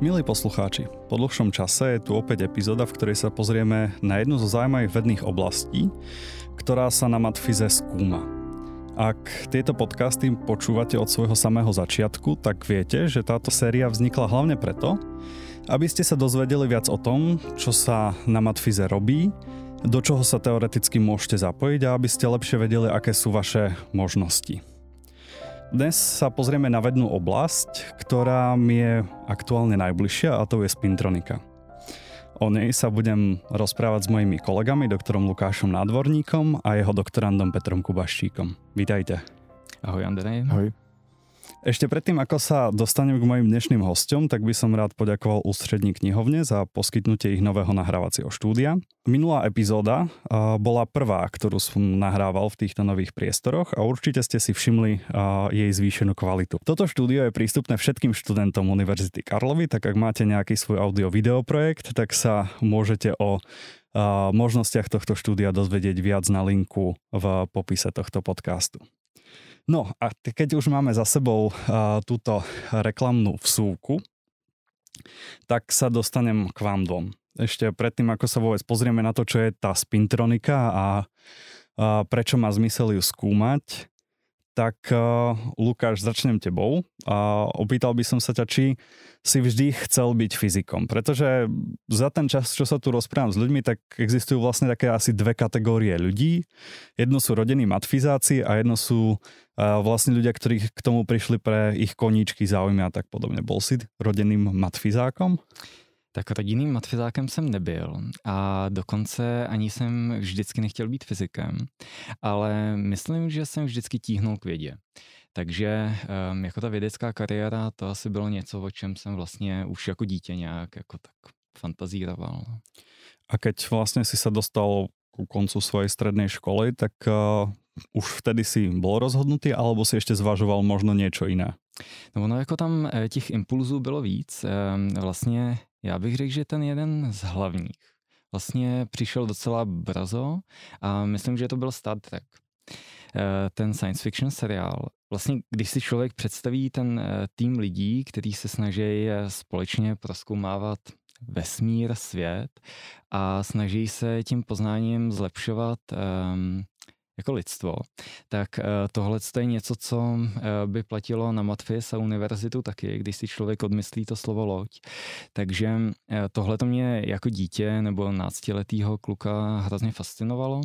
Milí poslucháči, po dlhšom čase je tu opäť epizóda, v ktorej sa pozrieme na jednu zo zaujímavých vedných oblastí, ktorá sa na Matfize skúma. Ak tieto podcasty počúvate od svojho samého začiatku, tak viete, že táto séria vznikla hlavne preto, aby ste sa dozvedeli viac o tom, čo sa na Matfize robí, do čoho sa teoreticky môžete zapojiť a aby ste lepšie vedeli, aké sú vaše možnosti. Dnes sa pozrieme na vednú oblasť, ktorá mi je aktuálne najbližšia a to je spintronika. O nej sa budem rozprávať s mojimi kolegami, doktorom Lukášom Nádvorníkom a jeho doktorandom Petrom Kubaščíkom. Vítajte. Ahoj Andrej. Ahoj. Ešte predtým, ako sa dostanem k mojim dnešným hostom, tak by som rád poďakoval ústrední knihovne za poskytnutie ich nového nahrávacieho štúdia. Minulá epizóda bola prvá, ktorú som nahrával v týchto nových priestoroch a určite ste si všimli jej zvýšenú kvalitu. Toto štúdio je prístupné všetkým študentom Univerzity Karlovy, tak ak máte nejaký svoj audio-video projekt, tak sa môžete o možnostiach tohto štúdia dozvedieť viac na linku v popise tohto podcastu. No a keď už máme za sebou uh, túto reklamnú vsúku, tak sa dostanem k vám dvom. Ešte predtým, ako sa vôbec pozrieme na to, čo je tá spintronika a, a prečo má zmysel ju skúmať, tak uh, Lukáš, začnem tebou. A opýtal by som sa ťa, či si vždy chcel byť fyzikom, pretože za ten čas, čo sa tu rozprávam s ľuďmi, tak existujú vlastne také asi dve kategórie ľudí. Jedno sú rodení matfizáci a jedno sú uh, vlastne ľudia, ktorí k tomu prišli pre ich koníčky, záujmy a tak podobne. Bol si rodenným matfizákom? Tak rodinným matfizákem jsem nebyl a dokonce ani jsem vždycky nechtěl být fyzikem, ale myslím, že jsem vždycky tíhnul k vědě. Takže um, jako ta vědecká kariéra, to asi bylo něco, o čem jsem vlastně už jako dítě nějak jako tak fantazíroval. A keď vlastně si se dostal ku koncu svojej strednej školy, tak uh, už vtedy si bol rozhodnutý, alebo si ještě zvažoval možno něco jiné? No ono jako tam eh, těch impulzů bylo víc. Ehm, vlastně já bych řekl, že ten jeden z hlavních vlastně přišel docela brzo a myslím, že to byl Star Trek. Eh, ten science fiction seriál. Vlastně, když si člověk představí ten eh, tým lidí, kteří se snaží eh, společně proskoumávat vesmír, svět a snaží se tím poznáním zlepšovat um, jako lidstvo, tak eh, tohle je něco, co eh, by platilo na Matfis a univerzitu taky, když si člověk odmyslí to slovo loď. Takže eh, tohle to mě jako dítě nebo náctiletýho kluka hrozně fascinovalo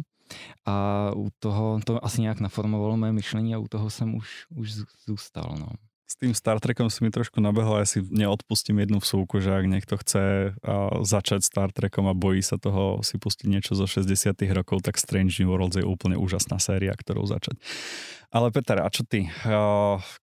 a u toho to asi nějak naformovalo mé myšlení a u toho jsem už, už zůstal. No. S tým Star Trekom si mi trošku nabehol, ja si neodpustím jednu vsúku, že ak niekto chce začať Star Trekom a bojí sa toho si pustiť niečo zo 60 rokov, tak Strange New Worlds je úplne úžasná séria, ktorou začať. Ale Peter, a čo ty?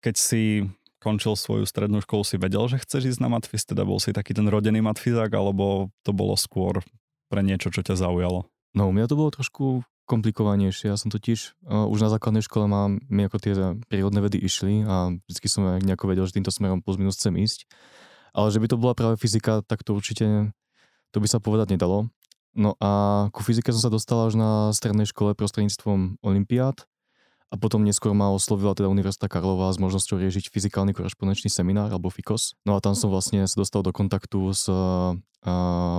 Keď si končil svoju strednú školu, si vedel, že chceš ísť na matfiz, teda bol si taký ten rodený matfizák, alebo to bolo skôr pre niečo, čo ťa zaujalo? No, u mňa to bolo trošku komplikovanejšie. Ja som totiž uh, už na základnej škole mám, mi ako tie prírodné vedy išli a vždy som nejako vedel, že týmto smerom plus minus chcem ísť. Ale že by to bola práve fyzika, tak to určite, to by sa povedať nedalo. No a ku fyzike som sa dostal až na strednej škole prostredníctvom Olympiád a potom neskôr ma oslovila teda Univerzita Karlova s možnosťou riešiť fyzikálny korešpondenčný seminár alebo FIKOS. No a tam som vlastne sa dostal do kontaktu s uh,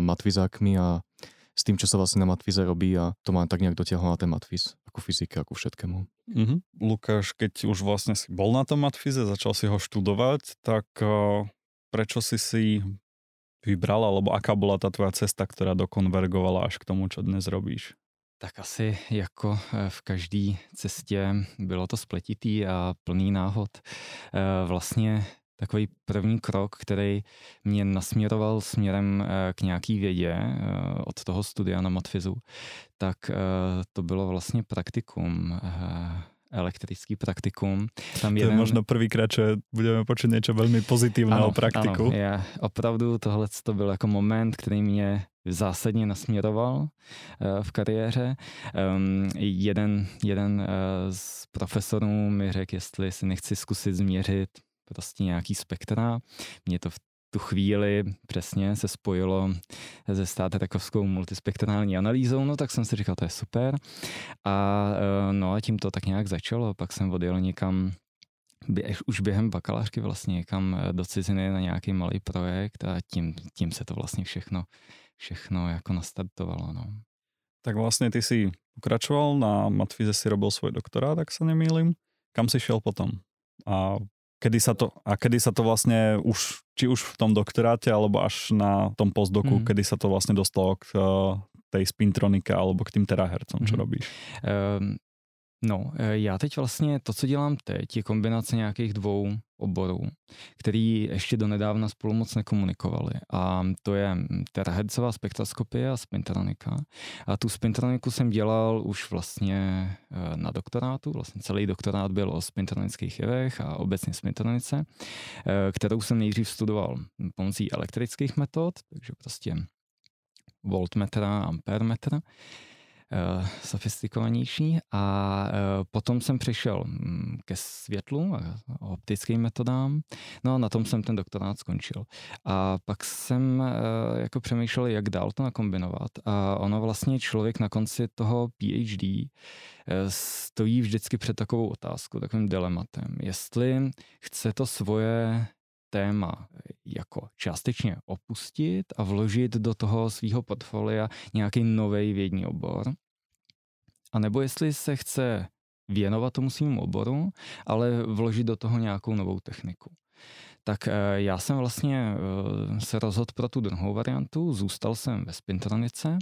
matvizákmi a s tým, čo sa vlastne na matfize robí a to ma tak nejak dotiahlo na ten matfiz, ako fyzike, ako všetkému. Mm-hmm. Lukáš, keď už vlastne si bol na tom matfize, začal si ho študovať, tak uh, prečo si si vybral, alebo aká bola ta tvoja cesta, která dokonvergovala až k tomu, čo dnes robíš? Tak asi jako e, v každé cestě bylo to spletitý a plný náhod. E, vlastně takový první krok, který mě nasměroval směrem eh, k nějaký vědě eh, od toho studia na Matfizu, tak eh, to bylo vlastně praktikum elektrický praktikum. Tam to jeden... je možno prvýkrát, že budeme počuť něco velmi pozitivného ano, praktiku. Ano, já opravdu tohle to byl jako moment, který mě zásadně nasměroval v kariéře. Um, jeden, jeden z profesorů mi řekl, jestli si nechci zkusit změřit prostě nějaký spektra. Mě to v tu chvíli přesně se spojilo se státerekovskou multispektrální analýzou, no tak jsem si říkal, to je super. A eh, no a tím to tak nějak začalo. Pak jsem odjel někam už během bakalářky vlastně někam do ciziny na nějaký malý projekt a tím, tím se to vlastně všechno, všechno jako nastartovalo. No. Tak vlastně ty si pokračoval, na Matfize si robil svůj doktorát, tak se nemýlim. Kam si šel potom? A kedy sa to, a kedy sa to vlastne už, či už v tom doktoráte, alebo až na tom postdoku, mm. kedy sa to vlastne dostalo k uh, tej spintronike alebo k tým terahercom, čo mm. robíš? Um, No, eh, já teď vlastně to, co dělám teď, je kombinace nějakých dvou oborů, který ještě donedávna spolu moc nekomunikovali. A to je terahertzová spektroskopie a spintronika. A tu spintroniku jsem dělal už vlastně eh, na doktorátu. Vlastně celý doktorát byl o spintronických jevech a obecně spintronice, eh, kterou jsem nejdřív studoval pomocí elektrických metod, takže prostě voltmetra, ampermetra. Sofistikovanější a eh, potom jsem přešel mm, ke světlu a optickým metodám, no a na tom jsem ten doktorát skončil. A pak jsem eh, jako přemýšlel, jak dál to nakombinovat. A ono vlastně člověk na konci toho PhD stojí vždycky před takovou otázkou, takovým dilematem, jestli chce to svoje téma jako částečně opustit a vložit do toho svého portfolia nějaký nový vědní obor, a nebo jestli se chce věnovat tomu svým oboru, ale vložit do toho nějakou novou techniku. Tak eh, já jsem vlastně eh, se rozhodl pro tu druhou variantu, zůstal jsem ve spintronice,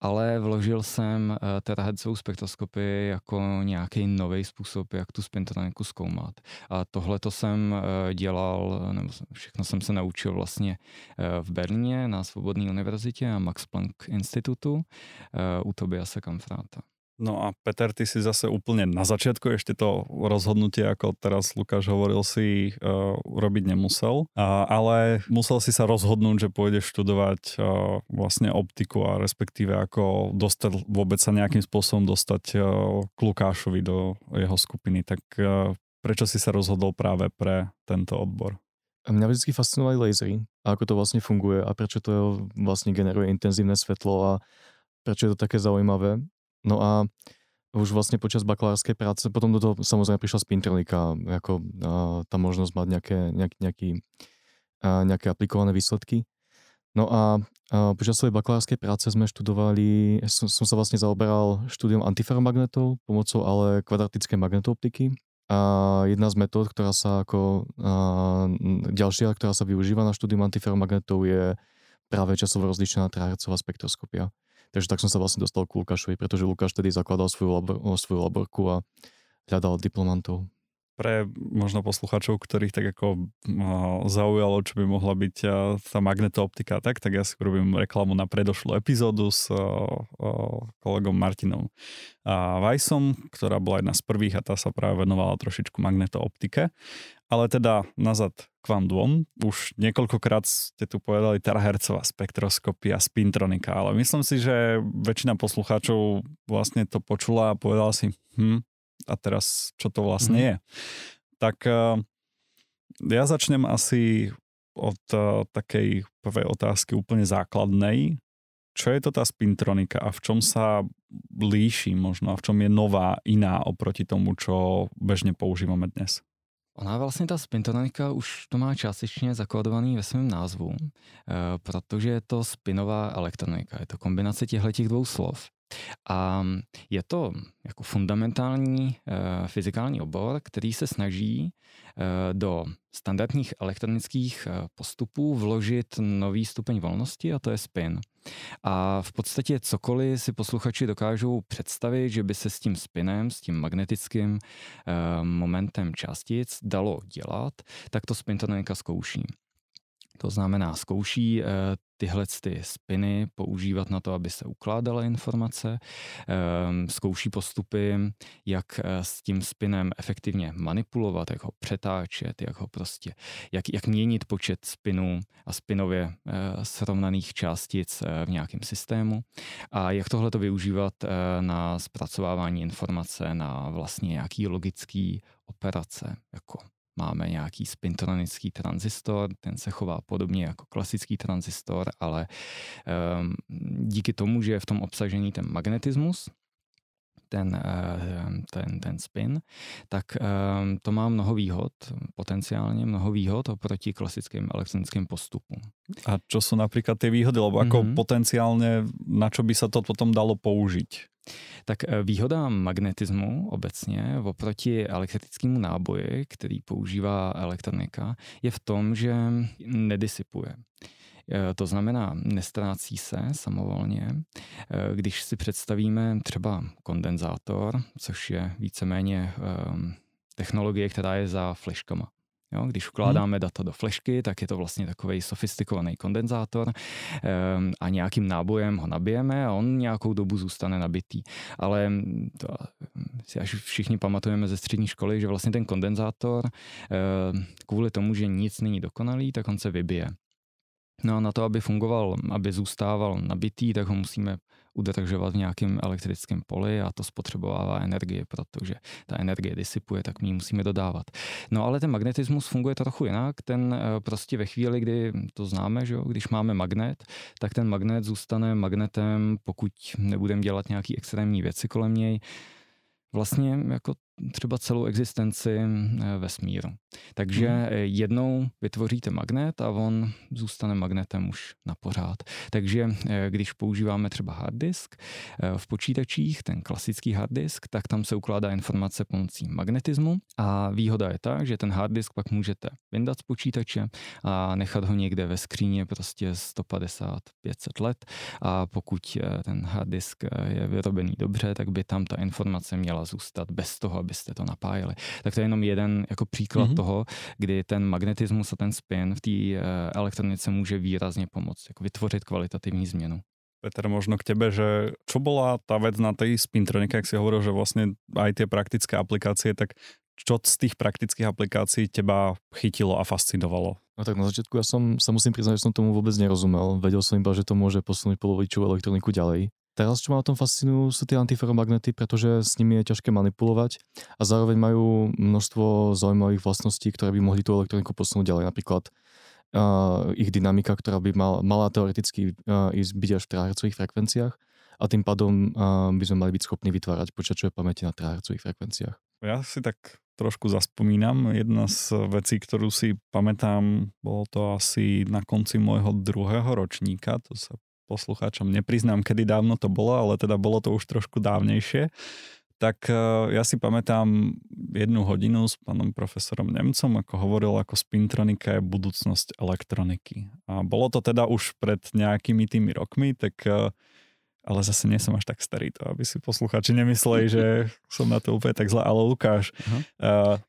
ale vložil jsem eh, terahertzovou spektroskopii jako nějaký nový způsob, jak tu spintroniku zkoumat. A tohle to jsem dělal, nebo všechno jsem se naučil vlastně v Berlíně na Svobodné univerzitě a Max Planck institutu u Tobiase Kamfráta. No a Peter, ty si zase úplne na začiatku ešte to rozhodnutie, ako teraz Lukáš hovoril, si uh, urobiť nemusel, uh, ale musel si sa rozhodnúť, že pôjdeš študovať uh, vlastne optiku a respektíve ako dostať, vôbec sa nejakým spôsobom dostať uh, k Lukášovi do jeho skupiny. Tak uh, prečo si sa rozhodol práve pre tento odbor? Mňa vždy fascinovali lasery a ako to vlastne funguje a prečo to vlastne generuje intenzívne svetlo a prečo je to také zaujímavé. No a už vlastne počas bakalárskej práce, potom do toho samozrejme prišla spintronika, ako a, tá možnosť mať nejaké, nejak, nejaký, a, nejaké aplikované výsledky. No a, a počas svojej bakalárskej práce sme študovali, som, som sa vlastne zaoberal štúdiom antiferomagnetov pomocou ale kvadratické magnetooptiky. A jedna z metód, ktorá sa ako a, ďalšia, ktorá sa využíva na štúdium antiferomagnetov je práve časovo rozličená terahertzová spektroskopia. Takže tak som sa vlastne dostal k Lukášovi, pretože Lukáš tedy zakladal svoju, labor, svoju laborku a hľadal diplomantov. Pre možno posluchačov, ktorých tak ako zaujalo, čo by mohla byť tá magnetooptika, tak, tak ja si urobím reklamu na predošlú epizódu s kolegom Martinom Vajsom, ktorá bola jedna z prvých a tá sa práve venovala trošičku magnetooptike. Ale teda nazad k vám dvom. Už niekoľkokrát ste tu povedali terahercová spektroskopia, spintronika, ale myslím si, že väčšina poslucháčov vlastne to počula a povedala si, hm, a teraz čo to vlastne mm. je. Tak uh, ja začnem asi od uh, takej prvej otázky úplne základnej. Čo je to tá spintronika a v čom sa líši možno a v čom je nová, iná oproti tomu, čo bežne používame dnes? Ona vlastně ta spintonika už to má částečně zakódovaný ve svém názvu, eh, protože je to spinová elektronika. Je to kombinace těchto dvou slov. A je to jako fundamentální e, fyzikální obor, který se snaží e, do standardních elektronických postupů vložit nový stupeň volnosti a to je spin. A v podstatě cokoliv si posluchači dokážou představit, že by se s tím spinem, s tím magnetickým eh, momentem částic dalo dělat, tak to spintonika zkouší. To znamená, zkouší eh, tyhle ty spiny používat na to, aby se ukládala informace, ehm, zkouší postupy, jak eh, s tím spinem efektivně manipulovat, jak ho přetáčet, jak ho prostě, jak, jak měnit počet spinů a spinově eh, srovnaných částic v nějakém systému a jak tohle to využívat na zpracovávání informace na vlastně nějaký logický operace, jako máme nějaký spintronický tranzistor, ten se chová podobně jako klasický tranzistor, ale um, díky tomu, že je v tom obsažený ten magnetismus, ten, eh, ten, ten spin, tak to má mnoho výhod, potenciálně mnoho výhod oproti klasickým elektronickým postupům. A čo jsou například ty výhody, lebo jako mm-hmm. potenciálně, na čo by se to potom dalo použít? Tak výhoda magnetismu obecně oproti elektrickému náboji, který používá elektronika, je v tom, že nedisipuje. Eh, to znamená, nestrácí se samovolně. Eh, když si představíme třeba kondenzátor, což je víceméně ehm, technologie, která je za fleškama. Jo, když vkládáme data do flešky, tak je to vlastně takový sofistikovaný kondenzátor um, a nějakým nábojem ho nabijeme a on nějakou dobu zůstane nabitý. Ale to si až všichni pamatujeme ze střední školy, že vlastně ten kondenzátor uh, kvůli tomu, že nic není dokonalý, tak on se vybije. No a na to, aby fungoval, aby zůstával nabitý, tak ho musíme udržovat v nějakém elektrickém poli a to spotřebovává energie, protože ta energie disipuje, tak my ji musíme dodávat. No ale ten magnetismus funguje trochu jinak, ten eh, prostě ve chvíli, kdy to známe, že jo, když máme magnet, tak ten magnet zůstane magnetem, pokud nebudeme dělat nějaký extrémní věci kolem něj, vlastně jako třeba celou existenci eh, vesmíru. Takže hmm. jednou vytvoříte magnet a on zůstane magnetem už na pořád. Takže eh, když používáme třeba hard disk v počítačích, ten klasický hard disk, tak tam se ukládá informace pomocí magnetismu a výhoda je ta, že ten hard disk pak můžete vyndat z počítače a nechat ho někde ve skříně prostě 150-500 let a pokud ten hard disk je vyrobený dobře, tak by tam ta informace měla zůstat bez toho, abyste to napájeli. Tak to je jenom jeden jako příklad mm-hmm. toho, kdy ten magnetismus a ten spin v té uh, elektronice může výrazně pomoct, jako vytvořit kvalitativní změnu. Peter, možno k tebe, že čo bola tá vec na tej spintronike, ak si hovoril, že vlastne aj tie praktické aplikácie, tak čo z tých praktických aplikácií teba chytilo a fascinovalo? No tak na začiatku ja som sa musím priznať, že som tomu vôbec nerozumel. Vedel som iba, že to môže posunúť polovičovú elektroniku ďalej. Teraz, čo ma na tom fascinujú, sú tie antiferomagnety, pretože s nimi je ťažké manipulovať a zároveň majú množstvo zaujímavých vlastností, ktoré by mohli tú elektroniku posunúť ďalej. Napríklad uh, ich dynamika, ktorá by mal, mala teoreticky uh, ísť byť až v terahercových frekvenciách a tým pádom uh, by sme mali byť schopní vytvárať počítačové pamäti na terahercových frekvenciách. Ja si tak trošku zaspomínam. Jedna z vecí, ktorú si pamätám, bolo to asi na konci môjho druhého ročníka, to sa poslucháčom nepriznám, kedy dávno to bolo, ale teda bolo to už trošku dávnejšie. Tak e, ja si pamätám jednu hodinu s pánom profesorom Nemcom, ako hovoril, ako spintronika je budúcnosť elektroniky. A bolo to teda už pred nejakými tými rokmi, tak e, ale zase nie som až tak starý to, aby si poslucháči nemysleli, že som na to úplne tak zle. Ale Lukáš, uh-huh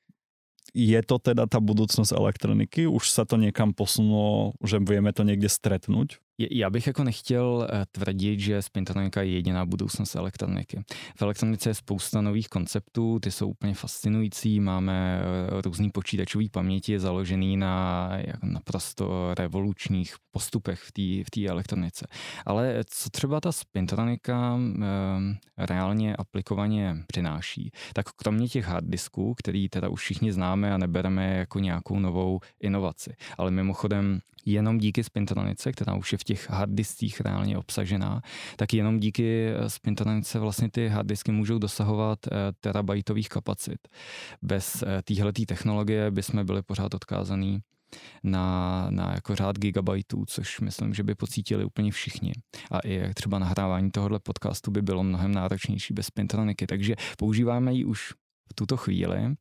je to teda tá budúcnosť elektroniky? Už sa to niekam posunulo, že vieme to niekde stretnúť? Já bych jako nechtěl eh, tvrdit, že spintronika je jediná budoucnost elektroniky. V elektronice je spousta nových konceptů, ty jsou úplně fascinující, máme eh, různý počítačový paměti založený na naprosto revolučních postupech v té v elektronice. Ale co třeba ta spintronika e, reálně aplikovaně přináší, tak kromě těch hard disků, který teda už všichni známe a nebereme jako nějakou novou inovaci, ale mimochodem jenom díky spintronice, která už je v těch harddiskích reálně obsažená, tak jenom díky eh, spintronice vlastně ty harddisky můžou dosahovat eh, terabajtových kapacit. Bez eh, téhleté technologie bychom byli pořád odkázaný na, na jako řád gigabajtů, což myslím, že by pocítili úplně všichni. A i třeba nahrávání tohohle podcastu by bylo mnohem náročnější bez Spintroniky, takže používáme ji už v tuto chvíli,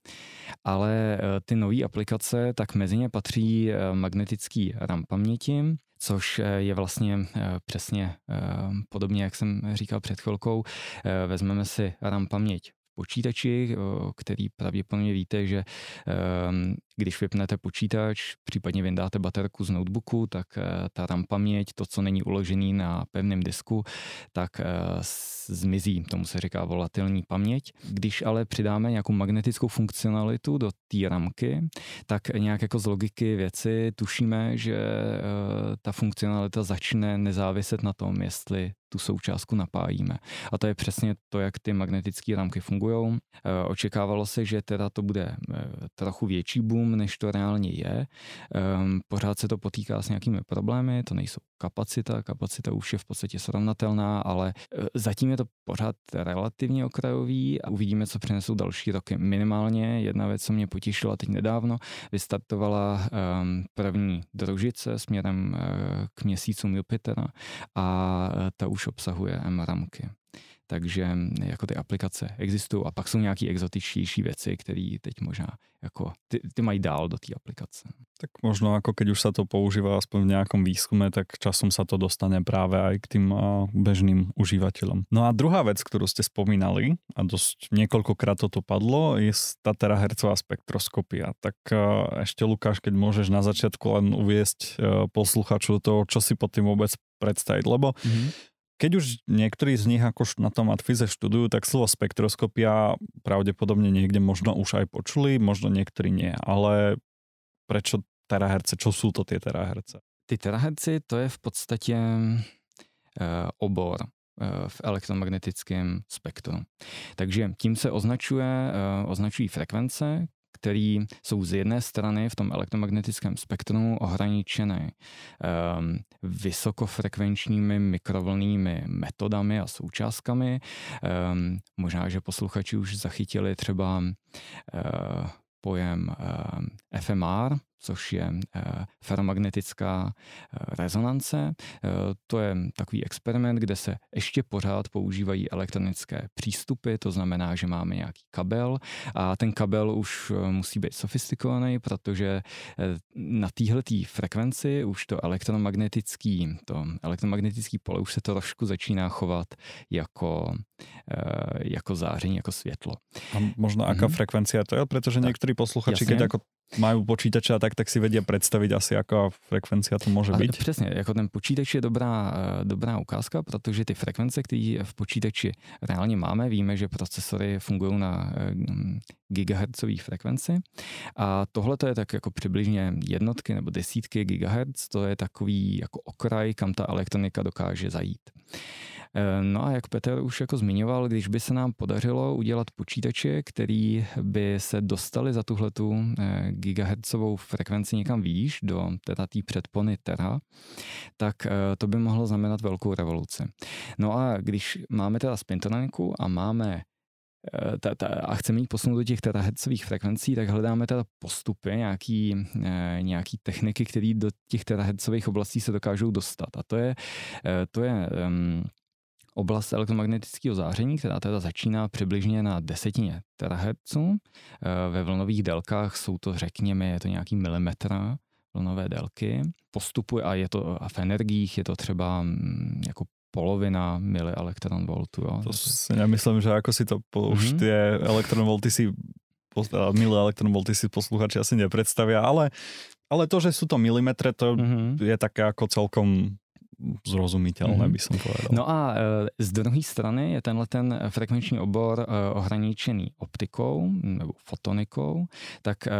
ale eh, ty nové aplikace, tak mezi ně patří eh, magnetický RAM paměti, což eh, je vlastně přesně podobně, jak jsem říkal před chvilkou. Vezmeme si RAM paměť počítači, který pravděpodobně víte, že když vypnete počítač, případně vyndáte baterku z notebooku, tak eh, ta RAM paměť, to, co není uložený na pevném disku, tak eh, zmizí, tomu se říká volatilní paměť. Když ale přidáme nějakou magnetickou funkcionalitu do té ramky, tak nějak jako z logiky věci tušíme, že eh, ta funkcionalita začne nezáviset na tom, jestli tu součástku napájíme. A to je přesně to, jak ty magnetické rámky fungují. Očekávalo se, že teda to bude trochu větší boom, boom, než to reálně je. Um, pořád se to potýká s nějakými problémy, to nejsou kapacita, kapacita už je v podstatě srovnatelná, ale e, zatím je to pořád relativně okrajový a uvidíme, co přinesou další roky. Minimálně jedna věc, co mě potěšila teď nedávno, vystartovala um, první družice směrem uh, k měsícům Jupitera a uh, ta už obsahuje MRAMky takže jako ty aplikace existují a pak jsou nějaké exotičtější věci, které teď možná jako ty, ty mají dál do té aplikace. Tak možno ako keď už sa to používa aspoň v nejakom výskume, tak časom sa to dostane práve aj k tým bežným užívateľom. No a druhá vec, ktorú ste spomínali, a dosť niekoľkokrát toto padlo, je tá terahercová spektroskopia. Tak ešte Lukáš, keď môžeš na začiatku len uviesť posluchaču toho, čo si pod tým vôbec predstaviť, lebo mm-hmm keď už niektorí z nich ako na tom matfize študujú, tak slovo spektroskopia pravdepodobne niekde možno už aj počuli, možno niektorí nie. Ale prečo teraherce? Čo sú to tie teraherce? Ty teraherci to je v podstatě uh, obor uh, v elektromagnetickém spektru. Takže tím se označuje, uh, označují frekvence, které jsou z jedné strany v tom elektromagnetickém spektru ohraničené um, vysokofrekvenčními mikrovlnnými metodami a součástkami. Um, možná, že posluchači už zachytili třeba uh, pojem um, FMR, což je eh, ferromagnetická eh, rezonance. Eh, to je takový experiment, kde se ještě pořád používají elektronické přístupy, to znamená, že máme nějaký kabel a ten kabel už musí být sofistikovaný, protože na téhle frekvenci už to elektromagnetický, to elektromagnetický pole už se to trošku začíná chovat jako, jako záření, jako světlo. A možná aká mm-hmm. frekvencia to je? Protože někteří posluchači, keď jako majú počítače a tak, tak si vedia představit asi, jaká frekvencia to může být. Přesně, jako ten počítač je dobrá, eh, dobrá ukázka, protože ty frekvence, které v počítači reálně máme, víme, že procesory fungují na eh, gigahertzové frekvenci a tohle to je tak jako přibližně jednotky nebo desítky gigahertz, to je takový jako okraj, kam ta elektronika dokáže zajít. Eh, no a jak Petr už jako zmiňoval, když by se nám podařilo udělat počítače, který by se dostali za tuhletu eh, gigahertzovou frekvenci někam výš, do teda té předpony Tera, tak eh, to by mohlo znamenat velkou revoluci. No a když máme teda spintroniku a máme ta, ta, a chceme jít posunout do těch terahertzových frekvencí, tak hledáme teda postupy, nějaký, nějaký techniky, které do těch terahertzových oblastí se dokážou dostat. A to je, to je um, oblast elektromagnetického záření, která teda začíná přibližně na desetině terahertzů. Eh, ve vlnových délkách jsou to, řekněme, je to nějaký milimetr vlnové délky. Postupuje a je to a v energiích je to třeba mm, jako polovina milielektronvoltu. Jo. To si nemyslím, že jako si to po, mm-hmm. už ty elektronvolty si milielektronvolty si posluchači asi nepredstavia, ale, ale to, že sú to milimetre, to mm-hmm. je také ako celkom zrozumitelné, mm-hmm. by som povedal. No a e, z druhé strany je tenhle ten frekvenční obor e, ohraničený optikou nebo fotonikou, tak e,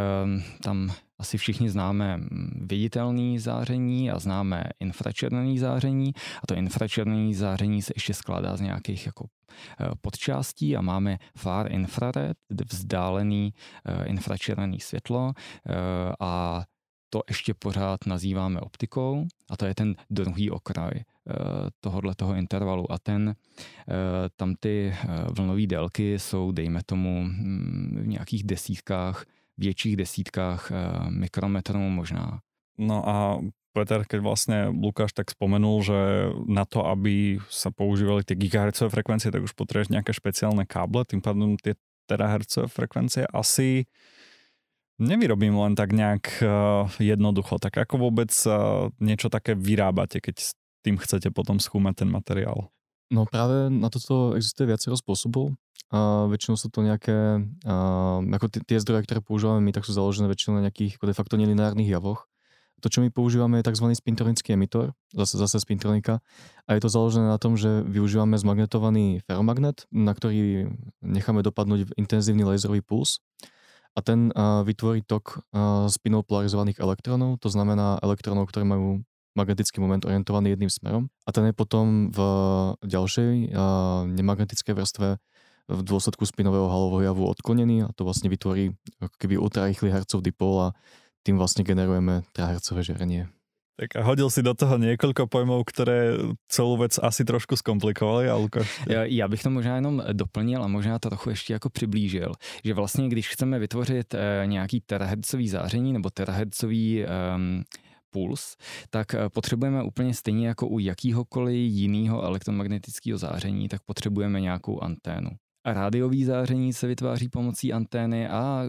tam asi všichni známe viditelné záření a známe infračervené záření a to infračervené záření se ještě skládá z nějakých jako podčástí a máme far infrared, vzdálený infračervený světlo a to ještě pořád nazýváme optikou a to je ten druhý okraj eh, tohohle toho intervalu a ten, eh, tam ty eh, vlnové délky jsou, dejme tomu, mm, v nějakých desítkách, větších desítkách mikrometrů možná. No a Peter, keď vlastne Lukáš tak spomenul, že na to, aby sa používali tie gigahertzové frekvencie, tak už potrebuješ nejaké špeciálne káble, tým pádom tie terahertzové frekvencie asi nevyrobím len tak nejak uh, jednoducho. Tak ako vôbec uh, niečo také vyrábate, keď s tým chcete potom skúmať ten materiál? No práve na toto existuje viacero spôsobov. A väčšinou sú to nejaké, a, ako tie zdroje, ktoré používame my, tak sú založené väčšinou na nejakých de facto nelineárnych javoch. To, čo my používame, je tzv. spintronický emitor, zase, zase spintronika. A je to založené na tom, že využívame zmagnetovaný ferromagnet, na ktorý necháme dopadnúť intenzívny laserový puls a ten uh, vytvorí tok uh, spinov polarizovaných elektronov, to znamená elektronov, ktoré majú magnetický moment orientovaný jedným smerom a ten je potom v ďalšej uh, nemagnetickej vrstve v dôsledku spinového halového javu odklonený a to vlastne vytvorí keby ultrarýchly hercov dipol a tým vlastne generujeme trahercové žiarenie. Tak a hodil si do toho několik pojmov, které celou věc asi trošku zkomplikovali. A? Já, já bych to možná jenom doplnil a možná to trochu ještě jako přiblížil, že vlastně když chceme vytvořit e, nějaký terahertzový záření nebo terahertzový e, puls, tak eh, potřebujeme úplně stejně jako u jakýhokoliv jiného elektromagnetického záření, tak potřebujeme nějakou anténu. Rádiový záření se vytváří pomocí antény a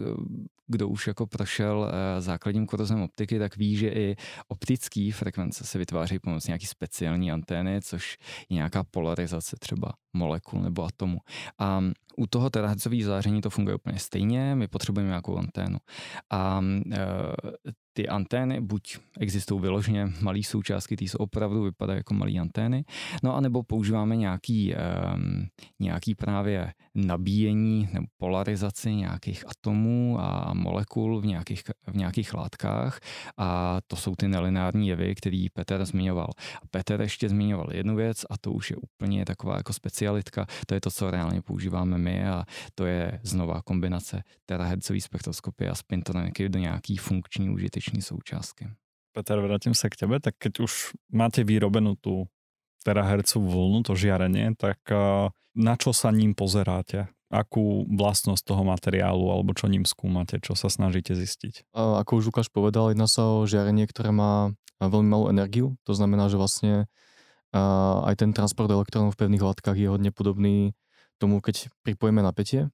kdo už jako prošel eh, základním kurzem optiky, tak ví, že i optické frekvence se vytváří pomocí nějaký speciální antény, což je nějaká polarizace třeba molekul nebo atomu. A u toho terahertzového záření to funguje úplně stejně, my potřebujeme nějakou anténu. A e, ty antény buď existují vyloženě malé součástky, ty jsou opravdu vypadají jako malé antény, no a nebo používáme nějaký, um, nějaký právě nabíjení nebo polarizaci nějakých atomů a molekul v nějakých, v nějakých látkách. A to jsou ty nelinární jevy, který Petr zmiňoval. A Petr ještě zmiňoval jednu věc a to už je úplně taková jako specialitka, to je to, co reálně používáme my a to je znova kombinace terahertzové spektroskopie a spintroniky do nějaký funkční užitečné součástky. Petr, vrátím se k tebe, tak keď už máte vyrobenú tú terahercovú vlnu, to žiarenie, tak na čo sa ním pozeráte? Akú vlastnosť toho materiálu alebo čo ním skúmate, čo sa snažíte zistiť? Ako už Lukáš povedal, jedná sa o žiarenie, ktoré má veľmi malú energiu. To znamená, že vlastne aj ten transport elektrónov v pevných látkach je hodne podobný tomu, keď pripojíme napätie.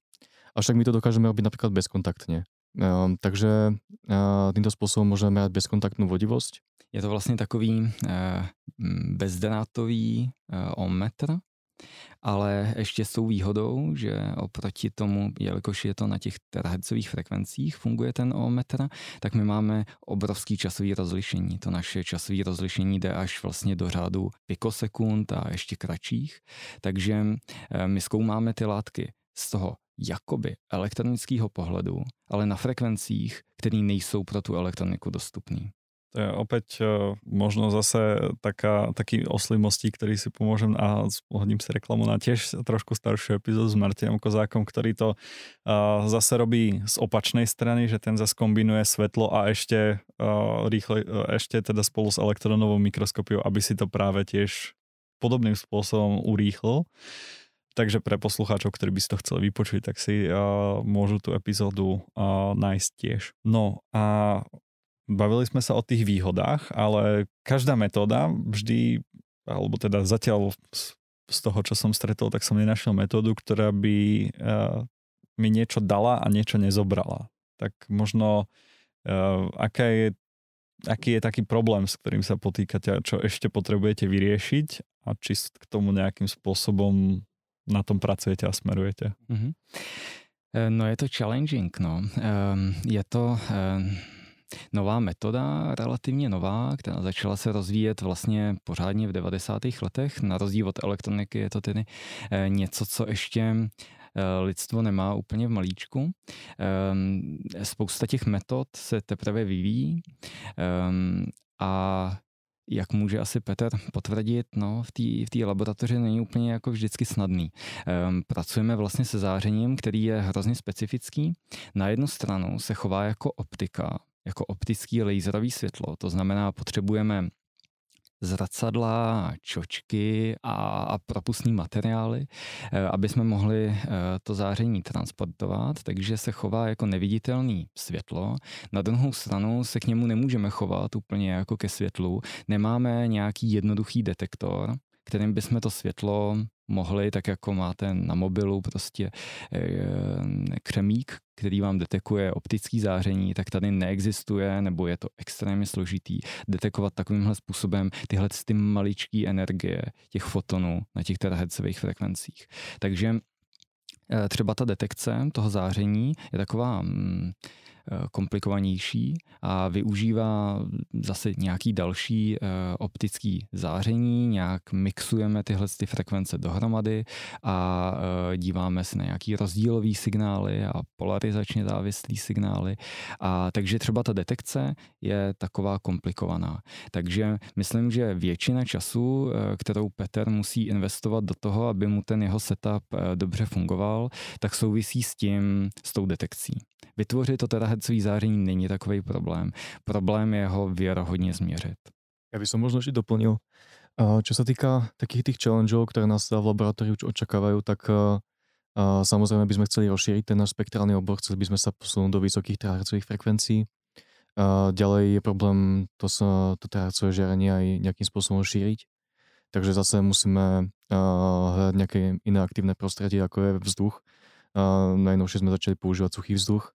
Avšak my to dokážeme robiť napríklad bezkontaktne. Um, takže uh, týmto spôsobom môžeme mať bezkontaktnú vodivosť. Je to vlastně takový uh, bezdrátový uh, ohmmetr, ale ještě s tou výhodou, že oproti tomu, jelikož je to na těch terahertzových frekvencích, funguje ten ohmmetr, tak my máme obrovský časový rozlišení. To naše časové rozlišení jde až vlastně do řádu pikosekund a ještě kratších. Takže my zkoumáme ty látky z toho jakoby elektronického pohledu, ale na frekvencích, které nejsou pro tu elektroniku dostupné. To je opäť uh, možno zase taká, taký oslý mostík, ktorý si pomôžem a hodím si reklamu na tiež trošku staršiu epizódu s Martinom Kozákom, ktorý to uh, zase robí z opačnej strany, že ten zase kombinuje svetlo a ešte uh, rýchle, ešte teda spolu s elektronovou mikroskopiou, aby si to práve tiež podobným spôsobom urýchlil. Takže pre poslucháčov, ktorí by si to chceli vypočuť, tak si uh, môžu tú epizódu uh, nájsť tiež. No a bavili sme sa o tých výhodách, ale každá metóda vždy, alebo teda zatiaľ z toho, čo som stretol, tak som nenašiel metódu, ktorá by uh, mi niečo dala a niečo nezobrala. Tak možno, uh, aká je, aký je taký problém, s ktorým sa potýkate a čo ešte potrebujete vyriešiť a či k tomu nejakým spôsobom na tom pracujete a smerujete? Mm-hmm. No je to challenging, no. Ehm, je to ehm, nová metoda, relativně nová, která začala se rozvíjet vlastně pořádně v 90. letech. Na rozdíl od elektroniky je to tedy něco, co ještě lidstvo nemá úplně v malíčku. Spousta těch metod se teprve vyvíjí a jak může asi Petr potvrdit, no, v té v laboratoři není úplně jako vždycky snadný. Um, pracujeme vlastně se zářením, který je hrozně specifický. Na jednu stranu se chová jako optika, jako optický laserový světlo, to znamená, potřebujeme zrcadla, čočky a, a propustní materiály, eh, aby jsme mohli eh, to záření transportovat, takže se chová jako neviditelný světlo. Na druhou stranu se k němu nemůžeme chovat úplně jako ke světlu. Nemáme nějaký jednoduchý detektor, kterým bychom to světlo mohli, tak jako máte na mobilu prostě eh, křemík, který vám detekuje optický záření, tak tady neexistuje, nebo je to extrémně složitý detekovat takovýmhle způsobem tyhle ty maličké energie těch fotonů na těch terahertzových frekvencích. Takže eh, třeba ta detekce toho záření je taková mm, komplikovanější a využívá zase nějaký další optický záření, nějak mixujeme tyhle ty frekvence dohromady a díváme se na nějaký rozdílový signály a polarizačně závislý signály. A takže třeba ta detekce je taková komplikovaná. Takže myslím, že většina času, kterou Petr musí investovat do toho, aby mu ten jeho setup dobře fungoval, tak souvisí s tím, s tou detekcí. Vytvořit to terahertzový záření není takový problém. Problém je ho věrohodně změřit. Já bych možno ještě doplnil, čo sa týka takých tých challengeov, ktoré nás v laboratóriu očakávajú, tak samozrejme by sme chceli rozšíriť ten náš spektrálny obor, chceli by sme sa posunúť do vysokých terahertzových frekvencií. Ďalej je problém to, to terahertzové žiarenie aj nejakým spôsobom šíriť. Takže zase musíme hľadať nejaké iné aktívne prostredie, ako je vzduch. Najnovšie sme začali používať suchý vzduch.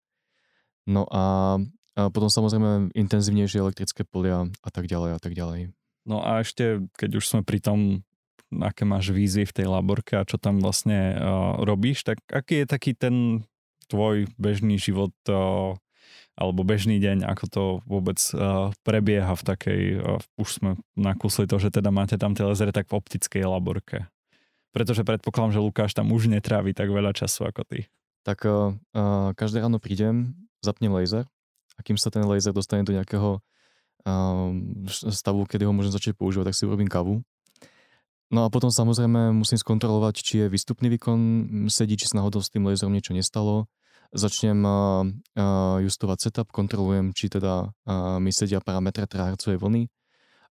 No a, a potom samozrejme intenzívnejšie elektrické polia a tak ďalej a tak ďalej. No a ešte, keď už sme pri tom, aké máš vízy v tej laborke a čo tam vlastne uh, robíš, tak aký je taký ten tvoj bežný život uh, alebo bežný deň, ako to vôbec uh, prebieha v takej, uh, už sme nakúsli to, že teda máte tam tie lasery tak v optickej laborke. Pretože predpokladám, že Lukáš tam už netrávi tak veľa času ako ty. Tak uh, každé ráno prídem, zapnem laser a kým sa ten laser dostane do nejakého uh, stavu, kedy ho môžem začať používať, tak si urobím kavu. No a potom samozrejme musím skontrolovať, či je výstupný výkon sedí, či sa náhodou s tým laserom niečo nestalo začnem uh, justovať setup, kontrolujem, či teda uh, mi sedia parametre terahertzovej vlny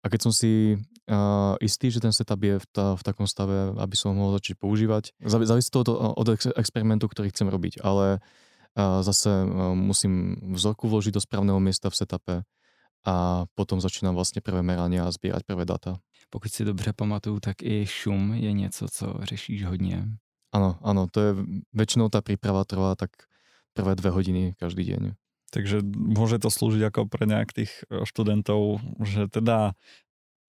a keď som si uh, istý, že ten setup je v, ta, v takom stave, aby som ho mohol začať používať, závisí to od, od experimentu, ktorý chcem robiť, ale uh, zase uh, musím vzorku vložiť do správneho miesta v setupe a potom začínám vlastně prvé merania a sbírat prvé data. Pokud si dobře pamatuju, tak i šum je něco, co řešíš hodně. Ano, ano, to je väčšinou tá príprava trvá tak prvé dve hodiny každý deň. Takže môže to slúžiť ako pre nejak tých e, študentov, že teda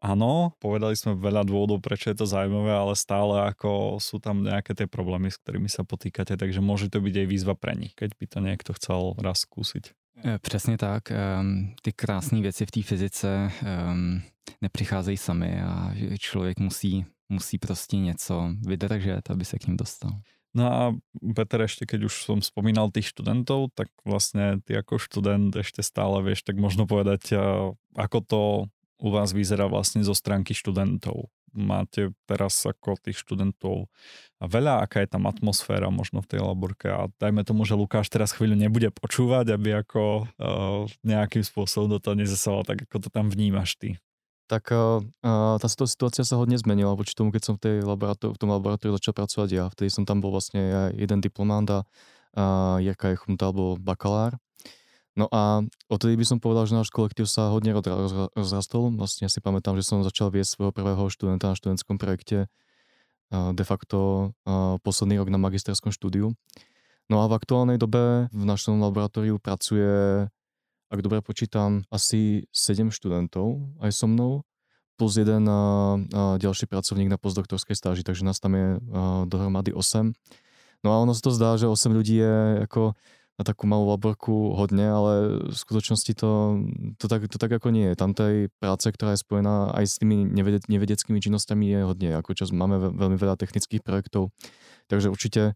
áno, povedali sme veľa dôvodov, prečo je to zaujímavé, ale stále ako sú tam nejaké tie problémy, s ktorými sa potýkate, takže môže to byť aj výzva pre nich, keď by to niekto chcel raz skúsiť. E, přesně tak. Ty krásné věci v té fyzice nepřicházejí sami a člověk musí, musí prostě něco vydržet, aby se k ním dostal. No a Peter, ešte keď už som spomínal tých študentov, tak vlastne ty ako študent ešte stále vieš tak možno povedať, ako to u vás vyzerá vlastne zo stránky študentov. Máte teraz ako tých študentov veľa, aká je tam atmosféra možno v tej laborke a dajme tomu, že Lukáš teraz chvíľu nebude počúvať, aby ako uh, nejakým spôsobom do toho nezasahoval, tak ako to tam vnímaš ty? tak uh, tá situácia sa hodne zmenila voči tomu, keď som v, tej laboratóri, v tom laboratóriu začal pracovať ja. Vtedy som tam bol vlastne jeden diplomant a uh, Jirka Jechumtal bol bakalár. No a odtedy by som povedal, že náš kolektív sa hodne rozrastol. Vlastne si pamätám, že som začal viesť svojho prvého študenta na študentskom projekte de facto posledný rok na magisterskom štúdiu. No a v aktuálnej dobe v našom laboratóriu pracuje ak dobre počítam, asi 7 študentov aj so mnou, plus jeden ďalší pracovník na postdoktorskej stáži, takže nás tam je dohromady 8. No a ono sa to zdá, že 8 ľudí je ako na takú malú laborku hodne, ale v skutočnosti to, to, tak, to tak ako nie je. Tam tej práce, ktorá je spojená aj s tými nevede, nevedeckými činnosťami je hodne. Ako čas máme veľmi veľa technických projektov, takže určite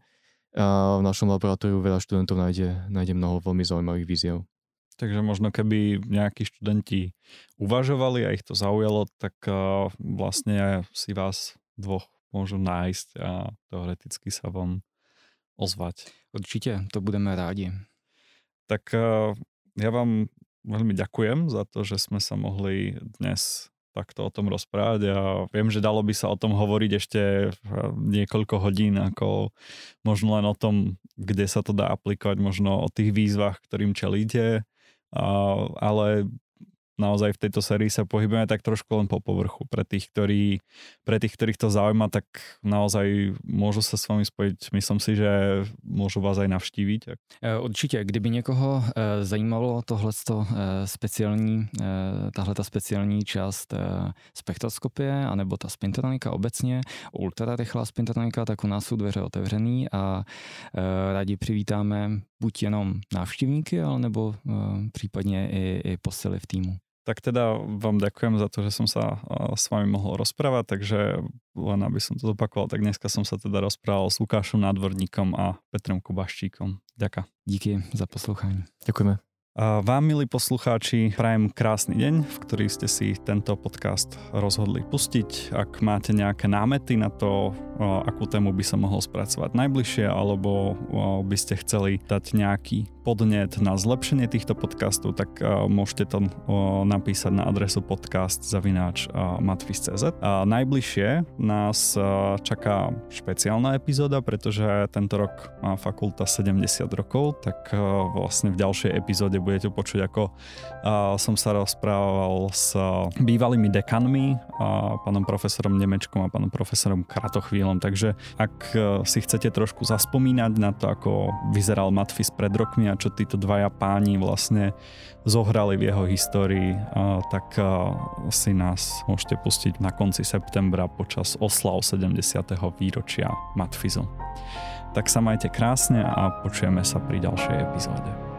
a v našom laboratóriu veľa študentov nájde, nájde mnoho veľmi zaujímavých víziev. Takže možno keby nejakí študenti uvažovali a ich to zaujalo, tak vlastne si vás dvoch môžu nájsť a teoreticky sa vám ozvať. Určite, to budeme rádi. Tak uh, ja vám veľmi ďakujem za to, že sme sa mohli dnes takto o tom rozprávať a viem, že dalo by sa o tom hovoriť ešte niekoľko hodín, ako možno len o tom, kde sa to dá aplikovať, možno o tých výzvach, ktorým čelíte, ale naozaj v tejto sérii sa pohybujeme tak trošku len po povrchu. Pre tých, ktorí, pre tých, ktorých to zaujíma, tak naozaj môžu sa s vami spojiť. Myslím si, že môžu vás aj navštíviť. Eh, určitě, kdyby někoho eh, zajímalo tohle speciální, tahle ta speciální část spektroskopie, anebo ta spintronika obecně, ultra rychlá spintronika, tak u nás jsou dveře otevřený a rádi přivítáme buď jenom návštěvníky, ale nebo případně i, i posily v týmu. Tak teda vám ďakujem za to, že som sa s vami mohol rozprávať, takže len aby som to zopakoval, tak dneska som sa teda rozprával s Lukášom Nádvorníkom a Petrem Kubaščíkom. Ďakujem. Díky za poslouchání. Ďakujeme. Vám, milí poslucháči, prajem krásny deň, v ktorý ste si tento podcast rozhodli pustiť. Ak máte nejaké námety na to, akú tému by sa mohol spracovať najbližšie, alebo by ste chceli dať nejaký podnet na zlepšenie týchto podcastov, tak môžete to napísať na adresu podcast zavináč matfis.cz. A najbližšie nás čaká špeciálna epizóda, pretože tento rok má fakulta 70 rokov, tak vlastne v ďalšej epizóde budete počuť, ako som sa rozprával s bývalými dekanmi, pánom profesorom Nemečkom a pánom profesorom Kratochvílom. Takže ak si chcete trošku zaspomínať na to, ako vyzeral Matfis pred rokmi a čo títo dvaja páni vlastne zohrali v jeho histórii, tak si nás môžete pustiť na konci septembra počas oslav 70. výročia Matfizu. Tak sa majte krásne a počujeme sa pri ďalšej epizóde.